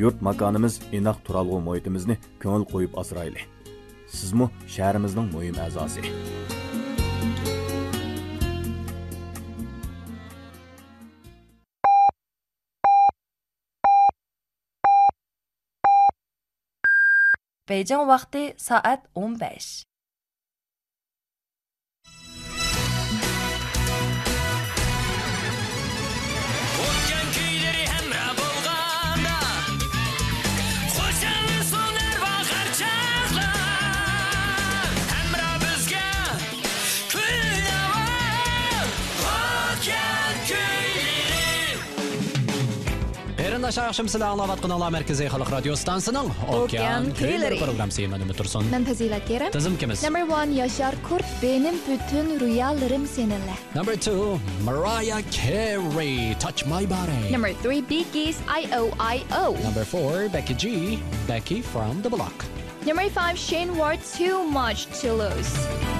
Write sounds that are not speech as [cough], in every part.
yurt makonimiz inoq turalg'u muhitimizni ko'ngil qo'yib asrayli sizmi shahrimizning muhim a'zosi 北京 vaqti soat 15. кардаш яхшымы силер аңлап Ала Мәркәзи халык радио станцияның Океан Трейлер программасы менә Турsun. Мен Фазила Керим. Tizim kimiz? Number 1 Yaşar Kurt benim bütün rüyalarım seninle. Number 2 Mariah Carey Touch My Body. Number 3 Bee I O I O. Number 4 Becky G Becky from the Block. Number 5 Shane Ward Too Much to Lose.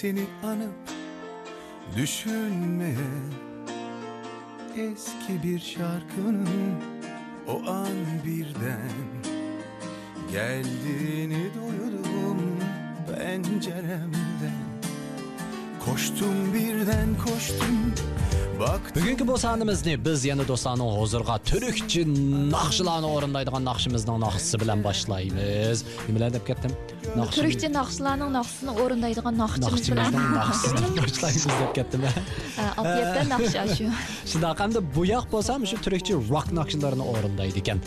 Seni anıp düşünmeye Eski bir şarkının o an birden Geldiğini duydum penceremden. Koştum birden koştum bugungi bu sanimizni biz yana do'stlarning hozirga turkchi naqshlarni o'rindaydigan naqshimizning naqshisi bilan boshlaymiz. Nimalar deb ketdim? Turkcha naqshlarning naqshisini o'rindaydigan naqshimiz bilan. Naqshisidan [laughs] [laughs] boshlaymiz deb ketdim. Olti yetti naqsha shu [laughs] shundoq hamda bu yoq bo'lsa shu turkcha rock naqshlarini o'rindaydi ekan.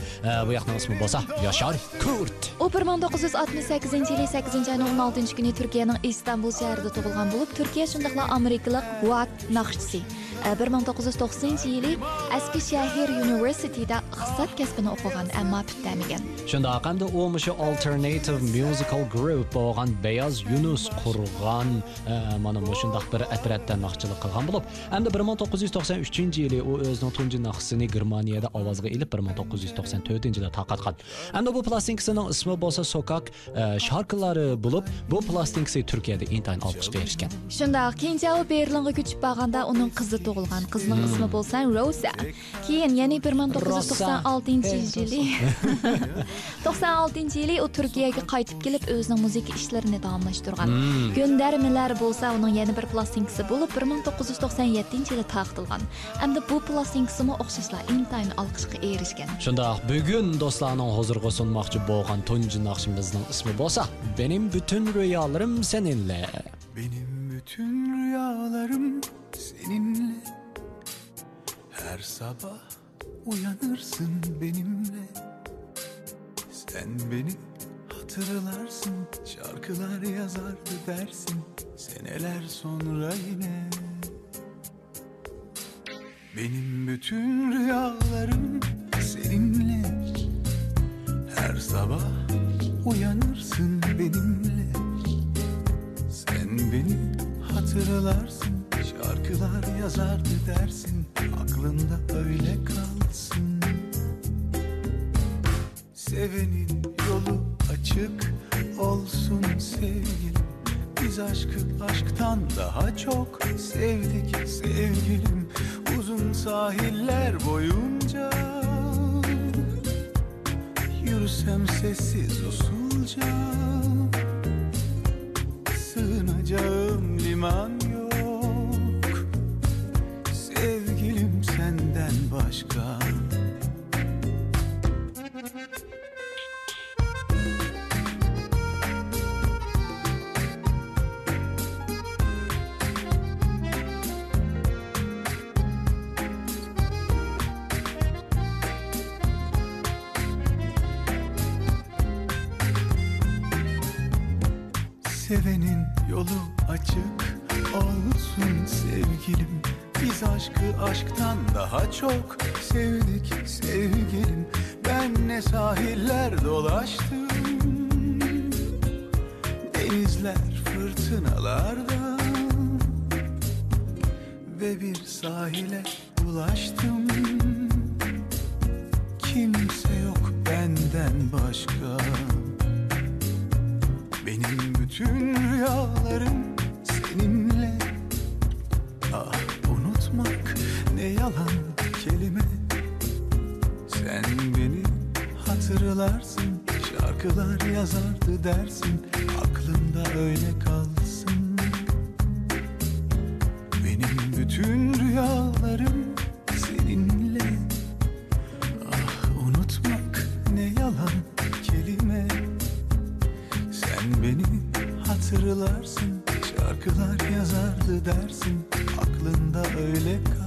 Bu yoqning ismi bo'lsa yashar kurt. U bir ming to'qqiz yuz oltmish sakkizinchi yili sakkizinchi oyning o'n oltinchi kuni turkiyaning istanbul shahrida tug'ilgan bo'lib turkiya shundoqla amerikalik rock naqshchisi 1990 yili Eskishehir University'da iqtisod kasbini o'qigan, ammo bitamagan. Shundoq hamda u mushu alternative musical group bo'lgan Beyaz Yunus qurgan mana shundoq bir atratda naqshchilik qilgan bo'lib, hamda 1993-yili u o'zining tunji naqsini Germaniyada ovozga ilib 1994-yilda tarqatgan. Hamda bu plastinkasining ismi bo'lsa Sokak sharqlari bo'lib, bu plastinkasi Turkiyada intayin olqishga erishgan. Shundoq keyincha u Berlinga ko'chib borganda uning qizi tug'ilgan qizning ismi bo'lsa rosa. Keyin yana bir ming to'qqiz yuz to'qson oltinchi yili [laughs] to'qson oltinchi yili u turkiyaga qaytib kelib o'zining muzika ishlarini davomlashtirgan. G'undarmilar bo'lsa uning yana bir plastinkasi bo'lib bir ming to'qqiz yuz to'qson yettinchi yili tarqatilgan hamda bu plastinkasimi o'xshashla intayin olqishga erishgan. Shundoq bugun do'stlarning huzuriga sunmoqchi bo'lgan tunji naqshimizning ismi bo'lsa benim bütün rüyalarım seninle benim bütün rüyalarım seninle. Her sabah uyanırsın benimle. Sen beni hatırlarsın Şarkılar yazardı dersin Seneler sonra yine. Benim bütün rüyalarım seninle. Her sabah uyanırsın benimle hatırlarsın şarkılar yazardı dersin Aklında öyle kalsın. Sevenin yolu açık olsun sevgilim Biz aşkı aşktan daha çok sevdik sevgilim. Uzun sahiller boyunca Yürüsem sessiz usulca Sevenin yolu açık olsun sevgilim. Biz aşkı aşktan daha çok sevdik sevdik sahiller dolaştım Denizler fırtınalarda Ve bir sahile ulaştım. Kimse yok benden başka bütün rüyalarım seninle. Ah unutmak ne yalan kelime. Sen beni hatırlarsın Şarkılar yazardı dersin Aklımda öyle kalsın. Benim bütün rüyalarım hatırlarsın Şarkılar yazardı dersin Aklında öyle kalsın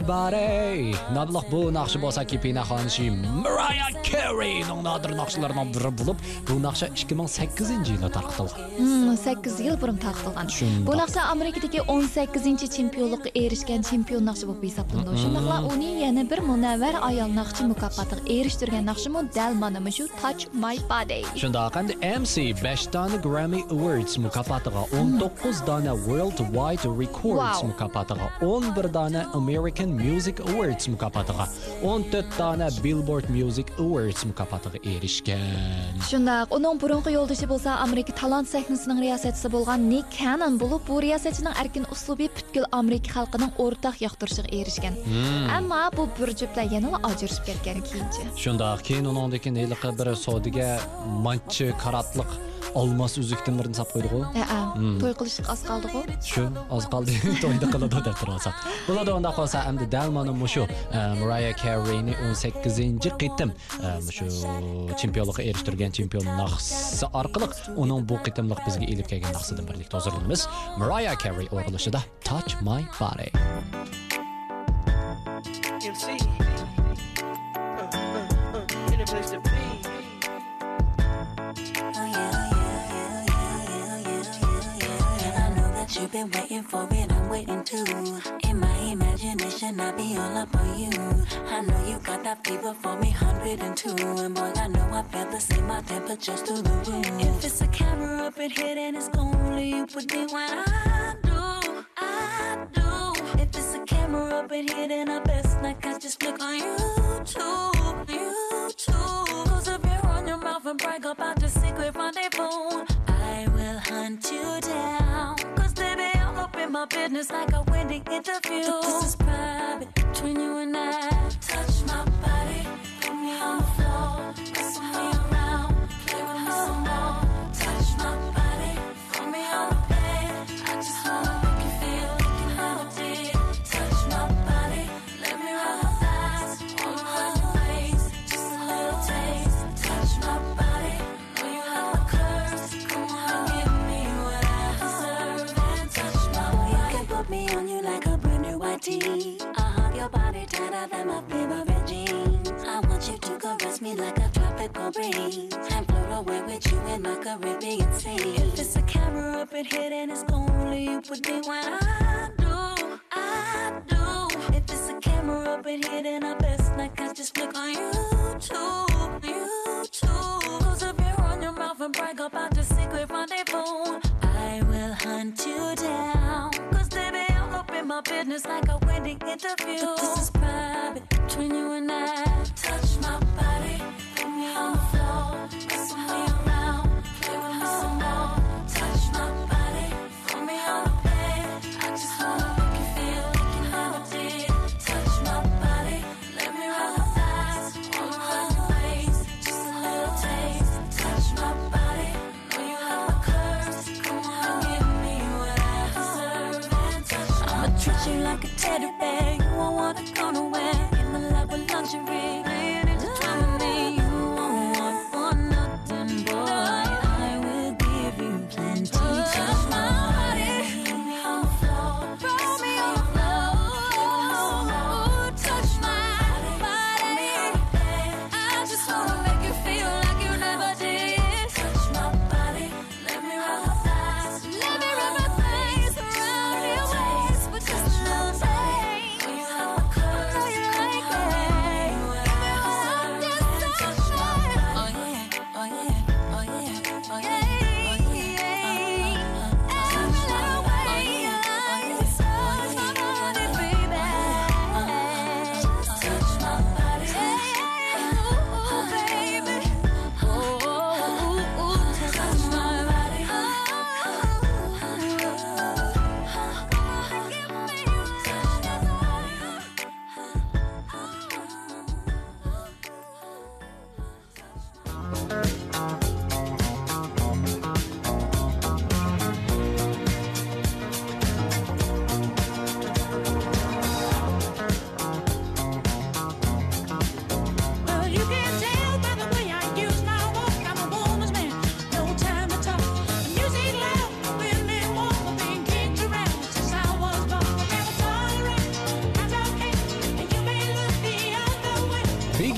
everybody. My bu нақшы болса кипина ханышы Mariah Carey'ның nadir naqshlaridan biri bo'lib, bu naqsha 2008-yilda tarqatilgan. 8 yil burun tarqatilgan Shundoq. bu naqsha amerikadagi 18 chempionlikqa erishgan chempion naqshi bo'lib hisoblanadi shundoqla uni yana bir munavvar ayol naqshi mukofotiga erishtirgan naqshimi dal mana shu touch my body Shundoq endi MC 5 dona Grammy Awards mukofotiga, 19 dona World Wide Records mukofotiga, 11 dona American Music Awards mukofotiga, 14 dona Billboard Music Awards mukofotiga erishgan. shundoq uning burungi yo'ldoshi bo'lsa amerika talant sahnasining riyosatchisi bo'lgan nik Cannon bo'lib bu riyosatchining erkin uslubi butkul amerika xalqining o'rtaq yoqtirishiga erishgan. Ammo bu bir juftlar yana ajrashib ketgan keyinchi Shundoq keyin uningdagi neliqi bir sodiga manchi karatliq olmos uzukdinlarini sap qo'ydi-ku. Aa, to'y qilishga oz qoldi-ku. shu oz qoldi [laughs] to'yda qiladi deb turibsan bo'ladi unda qolsa endi dal mana mushu e, Mariah Careyni 18 qitim e, shu chempionlikqa erishtirgan chempion naqsi orqali uning bu qitimliq bizga ilib kelgan naqsidan birlikda hozirlanamiz Mariah Carey o'g'ilishida Touch My Body MC. Uh, been waiting for it, I'm waiting too. In my imagination, I'll be all up on you. I know you got that fever for me, 102. And boy, I know I feel the same, my temperature's through the roof. If it's a camera up in here, then it's only you with me when I do, I do. If it's a camera up in here, then I best not catch just look on YouTube, YouTube. Close up your on your mouth and brag about the secret rendezvous. I will hunt you down. In my business like a Wendy interview. This is private between you and I. Touch my body,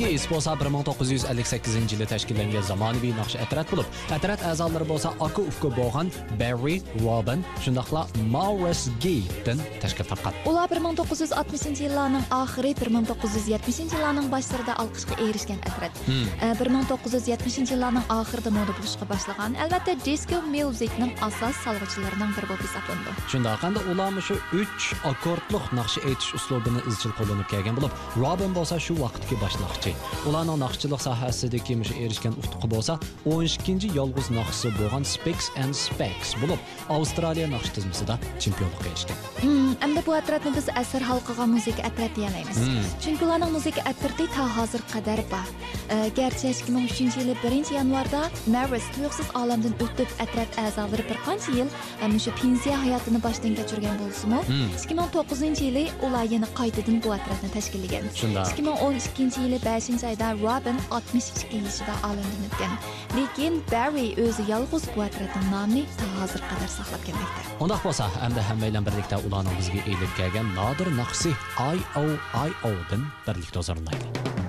Biggies bo'lsa 1958 yilda tashkillangan zamonaviy naqsh atrat bo'lib, atrat a'zolari bo'lsa aka uka bo'lgan Barry, Robin, shundaqla Maurice Gay'dan tashkil topgan. Ular 1960 yillarning oxiri 1970 yillarning boshlarida olqishga erishgan atrat. E, 1970 yillarning oxirida moda bo'lishga boshlagan. Albatta, disco musicning asos solg'uvchilarining biri bo'lib hisoblanadi. Shunda qanda ular shu 3 akkordliq naqsh aytish uslubini izchil qo'llanib kelgan bo'lib, Robin bo'lsa shu vaqtdagi boshliqchi. Ularning naqshchilik sohasidagi mushu erishgan utuqi bo'lsa 12-chi yolg'iz naqshsi bo'lgan Specs and Specs bo'lib, Avstraliya naqsh tizmasida chempionlikka erishgan. Hmm, endi bu atratni biz asr xalqiga muzika atrat deyalaymiz. Chunki ularning muzika atrati ta hozir qadar bor. E, garchi 2003 yili 1 yanvarda Maris tuyuqsiz olamdan o'tib atrat a'zolari bir qancha yil e, mushu pensiya hayotini boshdan kechirgan bo'lsa-mu, 2009 yili ular yana qaytadan bu atratni tashkillagan. Shundoq. 2012 yili 5 oyda Robin 62 yoshida olamdan o'tgan. Lekin Barry o'zi yolg'iz bu atratning nomini hozir qadar saqlab kelmoqda. Undaq bo'lsa, hamda hammaylar birlikda ularning bizga elib kelgan nodir naqsi IOIO dan birlikda o'zarlaydi.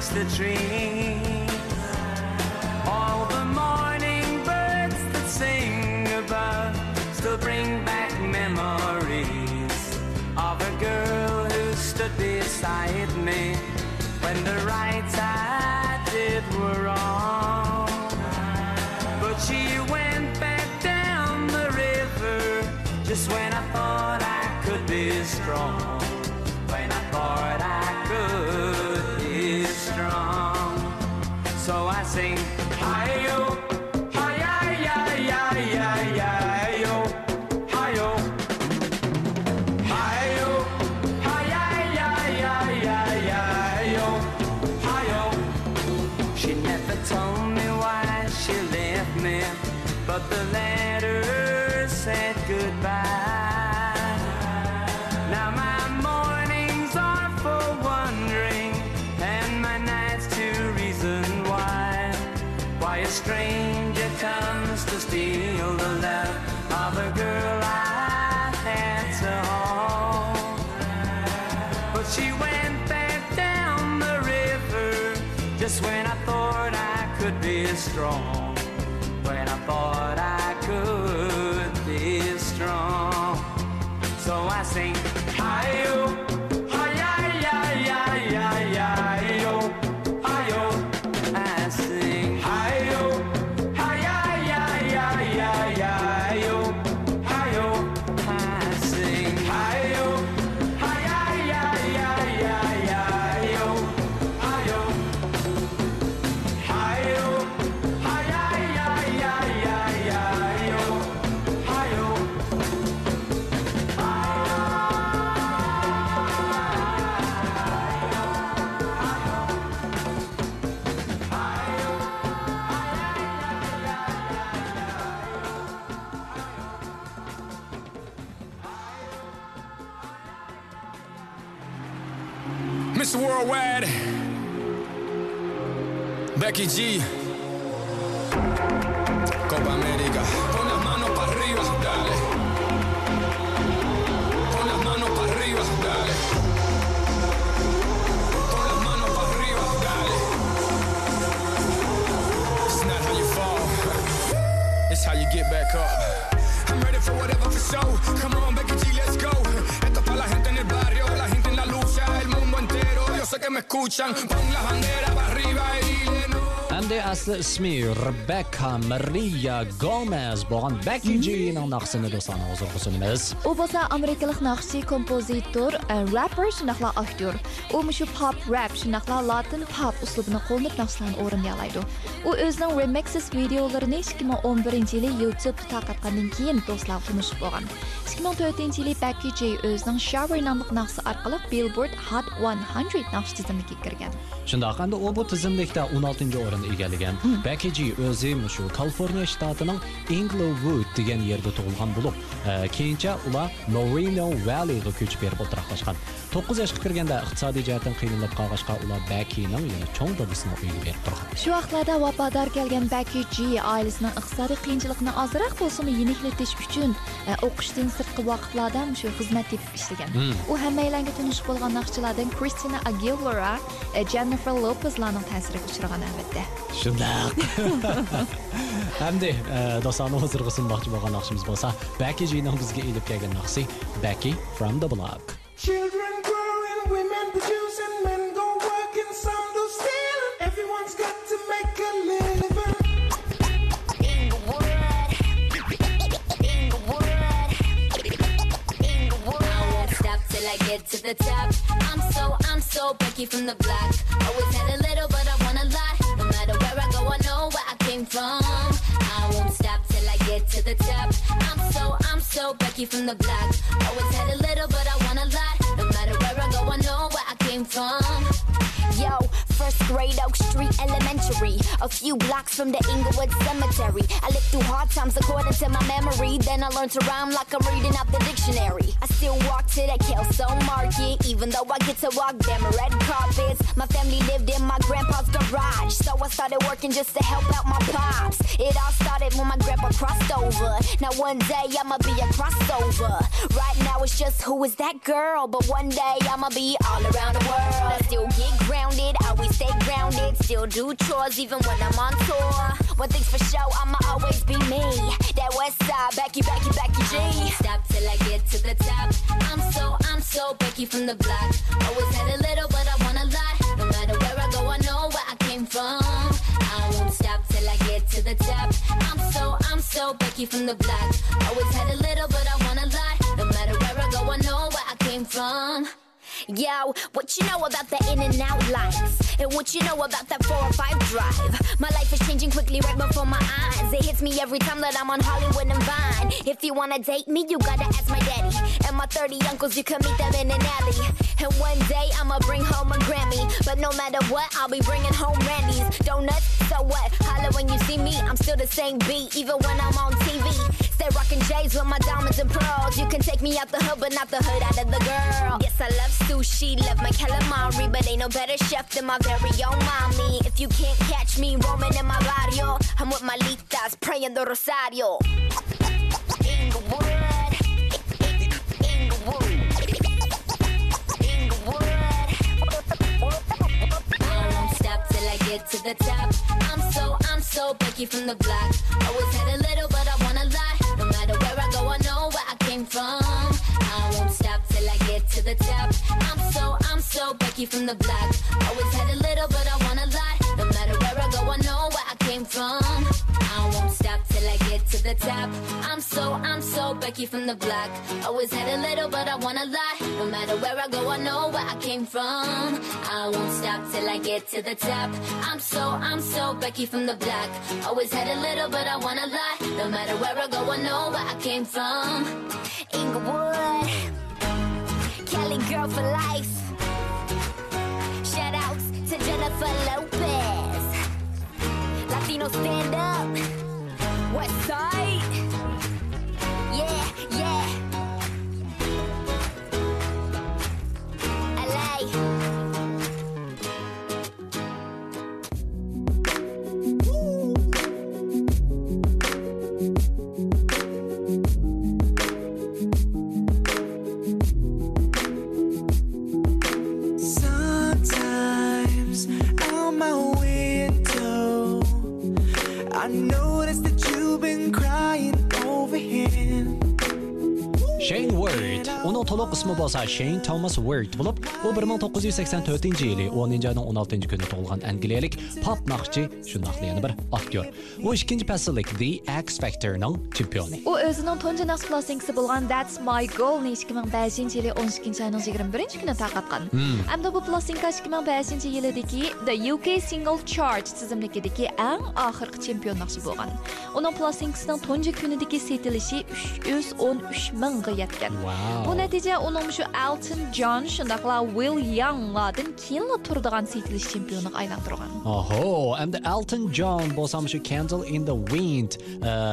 First the tree. All the morning birds that sing above still bring back memories of a girl who stood beside me when the rights I did were wrong. But she went back down the river just when I thought I could be strong. Sing, strong. Worldwide, Becky G, escuchan, pon la bandera para arriba y dile no. Ande back Maria Gomez bo'lgan Becky G'ning naqsini do'stlarni huzur sunamiz. u bo'lsa amerikalik naqshchi kompozitor e, rapper shundoqla aktyor. U mushu pop rap shundoqla latin pop uslubini qo'llanib naqshlarni o'rinlaydi u o'zining remixes videolarini 2011 yili youtube tarqatgandan keyin do'stlar tunishib bo'lgan. 2004 yili Becky G o'zining shower nomli naqshi orqali billboard hot 100 naqsh tizimiga kirgan. Shundoq endi u bu tizimlikda 16 o'rinni egallagan. Becky G o'zi чогулушу калифорния штатынын инглвуд деген жерде туулган болуп кийинче улар морино валлиге көчүп келип отуракташкан 9 yoshga kirganda iqtisodiy jihatdan qiynalib qolg'achqa ular Beckyning yana cho'ng dadasining uyiga berib turgan. Shu vaqtlarda vafodor kelgan Becky G oilasining iqtisodiy qiyinchilikni ozroq bo'lsin yeniklatish uchun e, o'qishdan sirtqi vaqtlarda shu xizmat tepib ishlagan. U hammalarga tanish bo'lgan naqshchilardan Christina Aguilera, e, Jennifer Lopezlarning ta'siriga uchragan albatta. Shundoq. [laughs] Hamda e, do'stlarni huzurga sunmoqchi bo'lgan naqshimiz bo'lsa, Becky G'ning bizga elib kelgan naqshi Becky from the Block. Children growing, women producing, men go working, some do stealing. Everyone's got to make a living. I won't stop till I get to the top. I'm so, I'm so Becky from the block. Always had a little, but I want a lot. No matter where I go, I know where I came from. I won't stop till I get to the top. I'm so, I'm so Becky from the block. Always had a little, first grade Oak Street Elementary. A few blocks from the Inglewood Cemetery. I lived through hard times according to my memory. Then I learned to rhyme like I'm reading out the dictionary. I still walk to the Kelso Market, even though I get to walk them red carpets. My family lived in my grandpa's garage, so I started working just to help out my pops. It all started when my grandpa crossed over. Now one day I'ma be a crossover. Right now it's just who is that girl, but one day I'ma be all around the world. I still get grounded, I always stay grounded, still do chores even when I'm on tour. One thing's for sure, I'ma always be me. That West Side, Becky, Becky, Becky G. Stop till I get to the top. I'm so, I'm so Becky from the block. Always had a little, but I want a lot. No matter where I go, I know where I came from. I won't stop till I get to the top. I'm so, I'm so Becky from the block. Always had a little, but I want a lot. No matter where I go, I know where I came from. Yo, what you know about the in and out life? And what you know about that four or five drive? My life is changing quickly right before my eyes. It hits me every time that I'm on Hollywood and Vine. If you wanna date me, you gotta ask my daddy. And my 30 uncles, you can meet them in an alley. And one day I'ma bring home a Grammy. But no matter what, I'll be bringing home Randy's. Donuts, so what? Holla when you see me, I'm still the same beat, even when I'm on TV. Stay rocking J's with my diamonds and pearls. You can take me out the hood, but not the hood out of the girl. Yes, I love sushi, love my calamari, but ain't no better chef than my very own mommy. If you can't catch me roaming in my barrio, I'm with my litas praying the rosario. Inglewood. I get to the top. I'm so, I'm so Becky from the block. Always had a little, but I want a lot. No matter where I go, I know where I came from. I won't stop till I get to the top. I'm so, I'm so Becky from the block. Always had a I'm so, Becky from the block. Always had a little, but I want a lot. No matter where I go, I know where I came from. I won't stop till I get to the top. I'm so, I'm so Becky from the block. Always had a little, but I want a lot. No matter where I go, I know where I came from. Inglewood, Kelly girl for life. To Jennifer Lopez. Latino stand up. West side. Uning to'liq ismi bo'lsa Shane Thomas Word bo'lib, u 1984-yili 10-oyning 16 kuni tug'ilgan angliyalik pop naqshchi, shundaqla yana bir aktyor. U ikkinchi fasllik The X Factor'ning chempioni. u o'zining tunji naqsh plastikasi bo'lgan That's My Goal'ni 2005 yili 12 oyning 21 kuni tarqatgan. Hamda bu plastinka 2005 yilidagi The UK Single Chart tizimlikidagi eng oxirgi chempion naqshi bo'lgan. Uning plastinkasining tunji kunidagi setilishi 313 mingga yetgan. Bu Нәтиҗә ул шу Elton John шундакла Will Young ладын Килла турдаган сийтилиш чемпионуга айландырган. Охо, әмдә Elton John булсам шу Candle in the Wind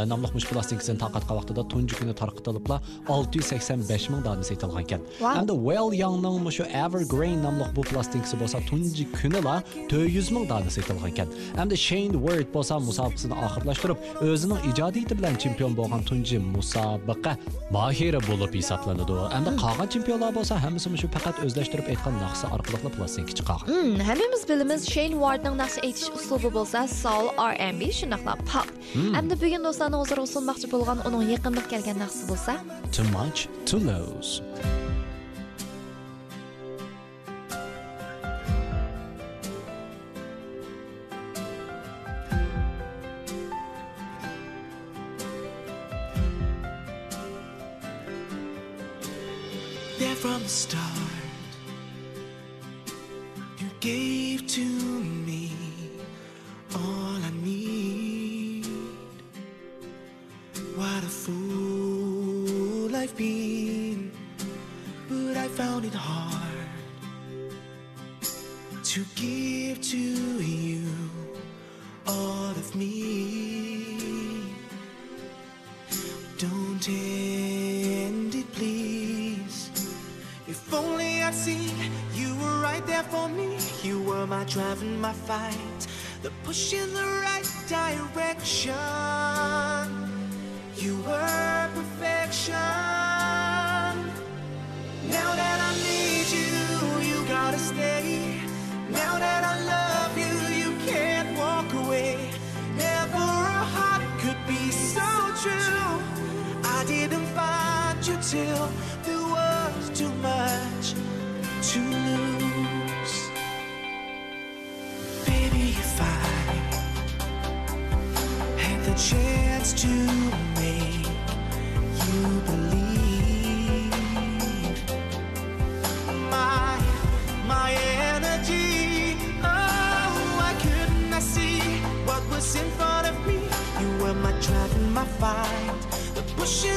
намлык мыш пластикасын тақатка вакытында тунҗы көне таркытылыпла 685 мең даны сыйтылган икән. Әмдә Will Youngның мыш Evergreen намлык бу пластикасы булса тунҗы көне ла 400 мең даны сыйтылган икән. Әмдә Shane Ward булса мусабакасын ахырлаштырып, өзенең иҗадияты белән чемпион булган тунҗы мусабака маһире булып исәпләнде. Әмдә анда қалған чемпионлар болса хәмісі мүші фақат өзләштіріп әйтқан нақсы аркылы пластинка чыгарган. Хәміміз біліміз Шейн Уардның нақсы әйтіш услубы болса soul R&B шундыйлар pop. Әмді бүгін достаны озыр усулмакчы болған, оның еқіндік келген нақсы болса too much to lose. Start, you gave to me all I need. What a fool I've been, but I found it hard to give to you all of me. Don't please. If only I'd seen you were right there for me. You were my drive and my fight, the push in the right direction. You were perfection. Now that I need you, you gotta stay. Now that I love you, you can't walk away. Never a heart could be so true. I didn't find you till find. The pushing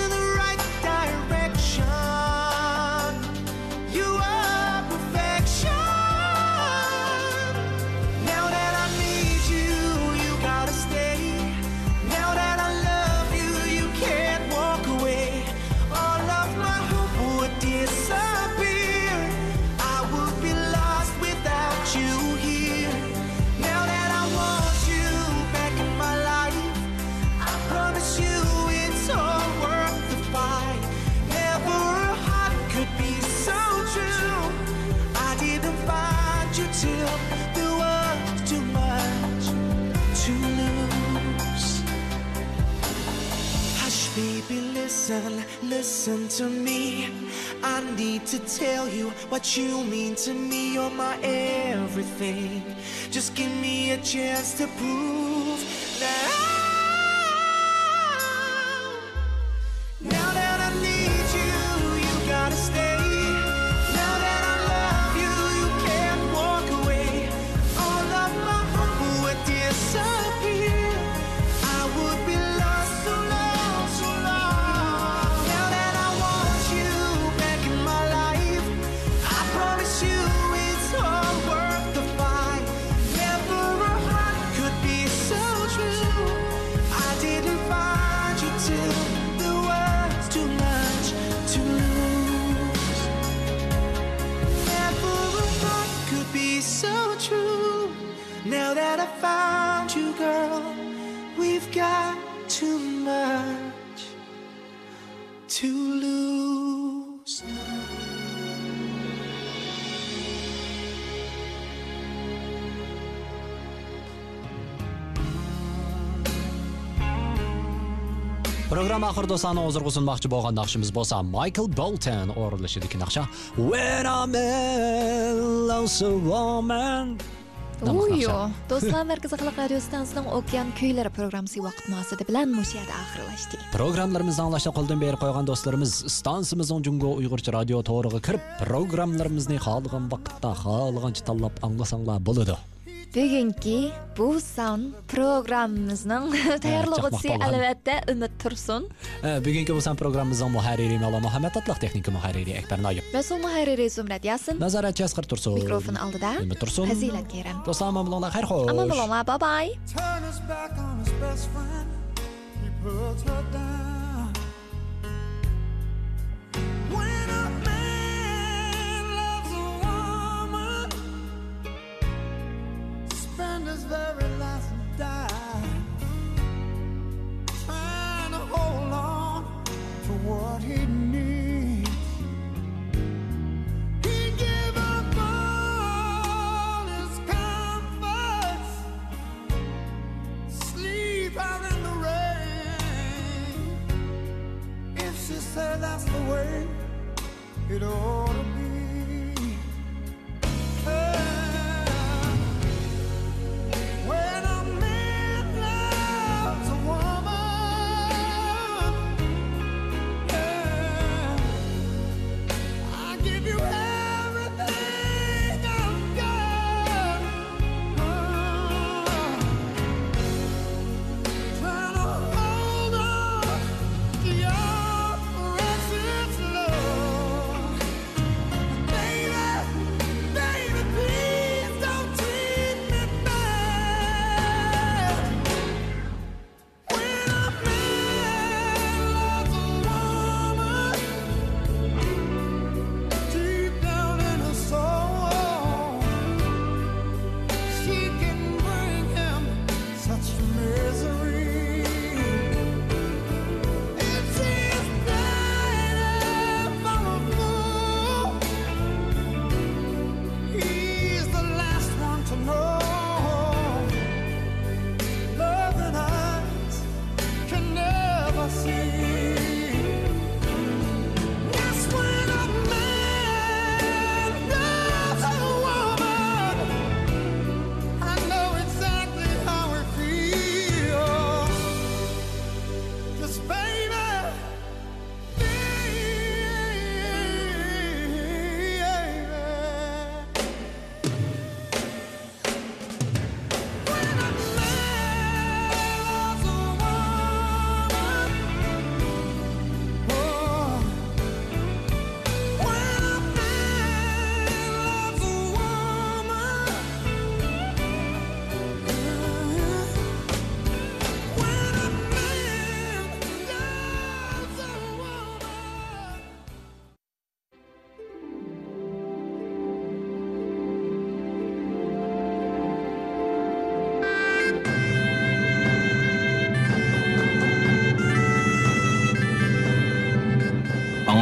listen to me. I need to tell you what you mean to me. You're my everything. Just give me a chance to prove that I Программа ахырда саны озыргысын макчы болгон нақшыбыз болса Майкл Болтон оролышыдагы нақша When I'm in love's a woman Уйо, достар Мәркәзе халык радио станциясының Океан көйләре программасы вакытнасы белән мусиядә ахырлашты. Программаларыбызны аңлашта колдан бер койган достарыбыз станциямызның Джунго Уйгырча радио торыгы кирип, программаларыбызны халыгын вакытта, халыгынча таллап аңласаңлар булады. [laughs] bugungi bu son programmamizning tayyorlovchisi albatta umid tursun bugungi bu son programmamizning muharriri malla muhammad atlaq texnika muharriri akbar noyib. Mas'ul muharriri zumrat yasin. Nazoratchi asqar tursun. Mikrofon oldida. Umid tursun. Fazilat kerim do'stlar omon bo'linglar xayr xo'sh. Omon bo'linglar bye bye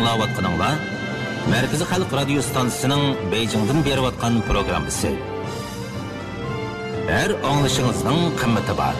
аңлаватқаныңла Мәркізі Халық радио станциясының Бейжіңден беріп атқан программасы. Әр аңлышыңызның қымметі бар.